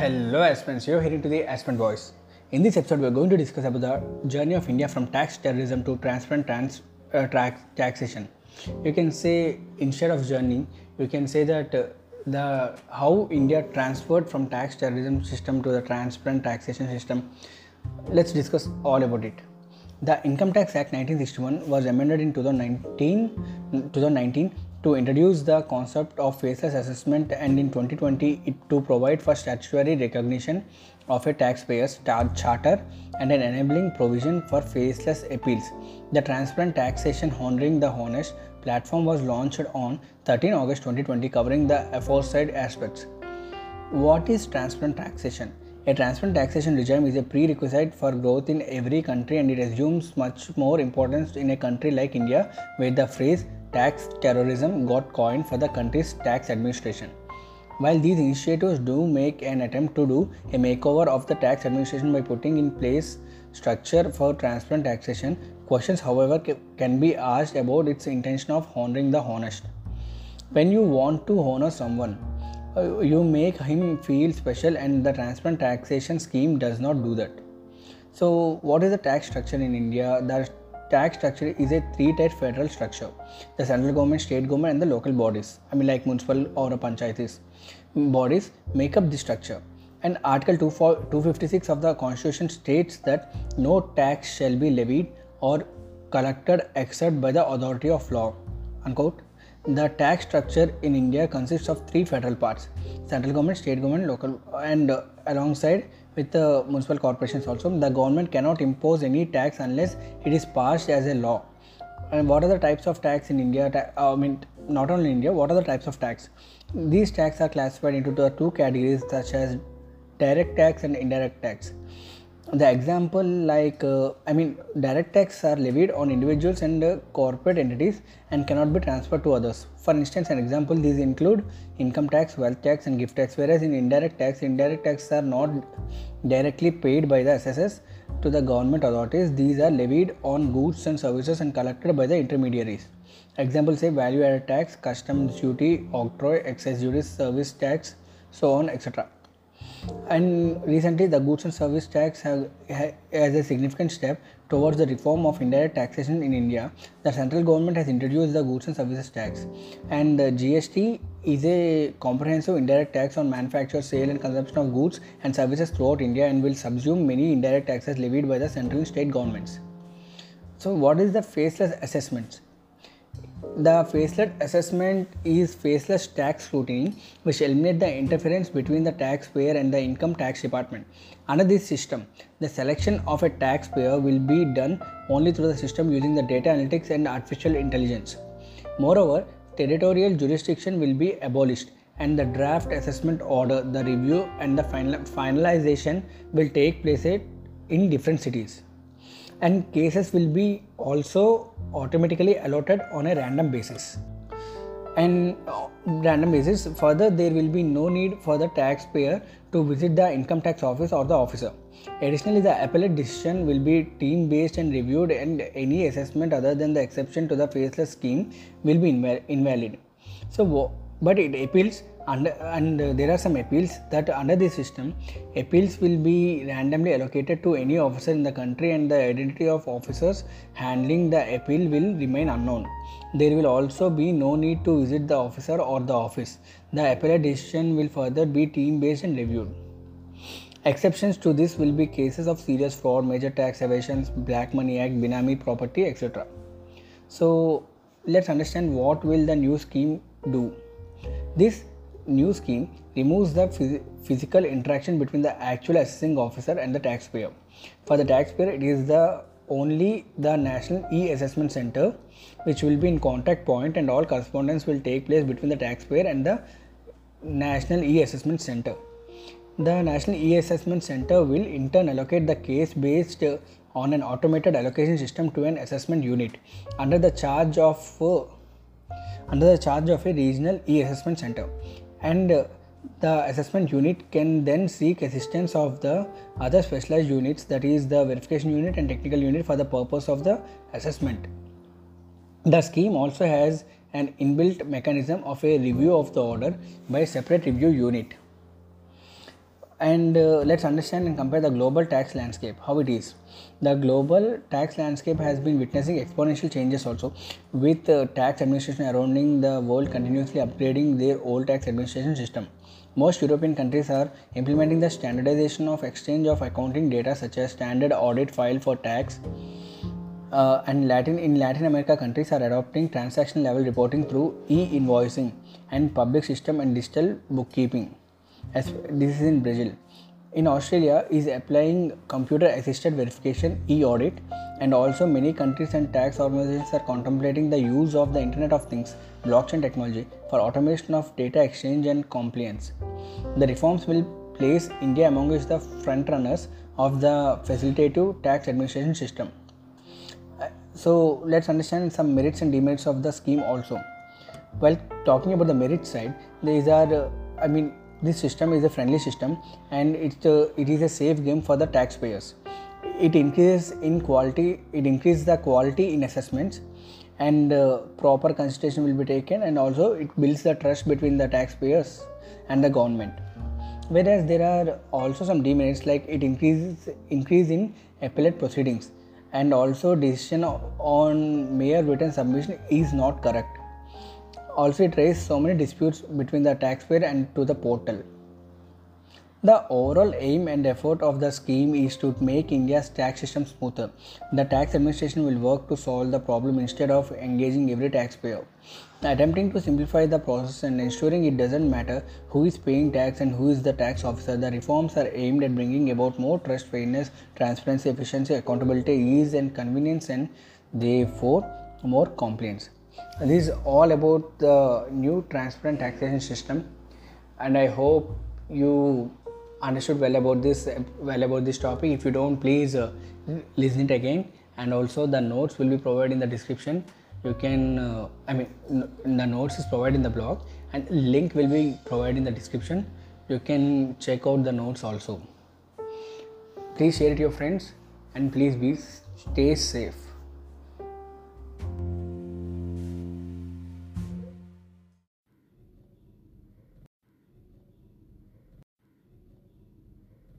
Hello aspirants, you're heading to the Aspirant Voice. In this episode, we're going to discuss about the journey of India from tax terrorism to transparent trans, uh, tax, taxation. You can say instead of journey, you can say that uh, the how India transferred from tax terrorism system to the transparent taxation system. Let's discuss all about it. The Income Tax Act 1961 was amended in 2019, 2019 to introduce the concept of faceless assessment and in 2020 it to provide for statutory recognition of a taxpayer's charter and an enabling provision for faceless appeals. The Transparent Taxation Honoring the Honest platform was launched on 13 August 2020 covering the aforesaid aspects. What is transparent taxation? A transparent taxation regime is a prerequisite for growth in every country and it assumes much more importance in a country like India where the phrase tax terrorism got coined for the country's tax administration. While these initiatives do make an attempt to do a makeover of the tax administration by putting in place structure for transparent taxation, questions however can be asked about its intention of honoring the honest. When you want to honor someone, uh, you make him feel special and the transparent taxation scheme does not do that so what is the tax structure in india the tax structure is a three tier federal structure. The central government state government and the local bodies. I mean like municipal or a panchayatis. bodies make up the structure. And article 256 of the constitution states that no tax shall be levied or collected except by the authority of law unquote. The tax structure in India consists of three federal parts central government, state government, local, and uh, alongside with the municipal corporations also. The government cannot impose any tax unless it is passed as a law. And what are the types of tax in India? Uh, I mean, not only in India, what are the types of tax? These tax are classified into the two categories such as direct tax and indirect tax the example like uh, i mean direct tax are levied on individuals and uh, corporate entities and cannot be transferred to others. For instance an example these include income tax wealth tax and gift tax whereas in indirect tax indirect tax are not directly paid by the sss to the government authorities. These are levied on goods and services and collected by the intermediaries. Example say value added tax customs duty octroi excise duty service tax so on etc and recently, the goods and service tax have, as a significant step towards the reform of indirect taxation in India. The central government has introduced the goods and services tax, and uh, the GST is a comprehensive indirect tax on manufacture, sale, and consumption of goods and services throughout India, and will subsume many indirect taxes levied by the central and state governments. So, what is the faceless assessments? The faceless assessment is faceless tax scrutiny, which eliminates the interference between the taxpayer and the income tax department. Under this system, the selection of a taxpayer will be done only through the system using the data analytics and artificial intelligence. Moreover, territorial jurisdiction will be abolished and the draft assessment order, the review, and the final, finalization will take place in different cities. And cases will be also automatically allotted on a random basis. And uh, random basis further there will be no need for the taxpayer to visit the income tax office or the officer. Additionally the appellate decision will be team based and reviewed and any assessment other than the exception to the faceless scheme will be inval- invalid. So but it appeals under, and there are some appeals that under this system appeals will be randomly allocated to any officer in the country and the identity of officers handling the appeal will remain unknown. There will also be no need to visit the officer or the office. The appellate decision will further be team based and reviewed. Exceptions to this will be cases of serious fraud major tax evasions black money act benami property etc so let's understand what will the new scheme do. This new scheme removes the phys- physical interaction between the actual assessing officer and the taxpayer. For the taxpayer, it is the only the National E-Assessment Center which will be in contact point and all correspondence will take place between the taxpayer and the National E-Assessment Center. The National E-Assessment Center will in turn allocate the case based on an automated allocation system to an assessment unit under the charge of uh, under the charge of a regional e-assessment center and uh, the assessment unit can then seek assistance of the other specialized units that is the verification unit and technical unit for the purpose of the assessment. The scheme also has an inbuilt mechanism of a review of the order by a separate review unit and uh, let's understand and compare the global tax landscape how it is. The global tax landscape has been witnessing exponential changes also with uh, tax administration around the world continuously upgrading their old tax administration system. Most european countries are implementing the standardization of exchange of accounting data such as standard audit file for tax uh, and Latin in Latin America countries are adopting transaction level reporting through e-invoicing and public system and digital bookkeeping as this is in Brazil. In Australia is applying computer assisted verification e-audit and also many countries and tax organizations are contemplating the use of the internet of things blockchain technology for automation of data exchange and compliance. The reforms will place India among the front runners of the facilitative tax administration system. So let's understand some merits and demerits of the scheme also. While talking about the merit side, these are, uh, I mean, this system is a friendly system and it, uh, it is a safe game for the taxpayers. It increases in quality it increases the quality in assessments and uh, proper consideration will be taken and also it builds the trust between the taxpayers and the government. Whereas there are also some demerits like it increases increase in appellate proceedings and also decision on mere written submission is not correct also, it raised so many disputes between the taxpayer and to the portal. The overall aim and effort of the scheme is to make India's tax system smoother. The tax administration will work to solve the problem instead of engaging every taxpayer. Attempting to simplify the process and ensuring it doesn't matter who is paying tax and who is the tax officer, the reforms are aimed at bringing about more trust, fairness, transparency, efficiency, accountability, ease, and convenience, and therefore more compliance this is all about the new transparent taxation system. And i hope you understood well about this well about this topic. If you don't please uh, listen it again. And also the notes will be provided in the description. You can uh, i mean the notes is provided in the blog. And link will be provided in the description. You can check out the notes also. Please share it to your friends. And please be stay safe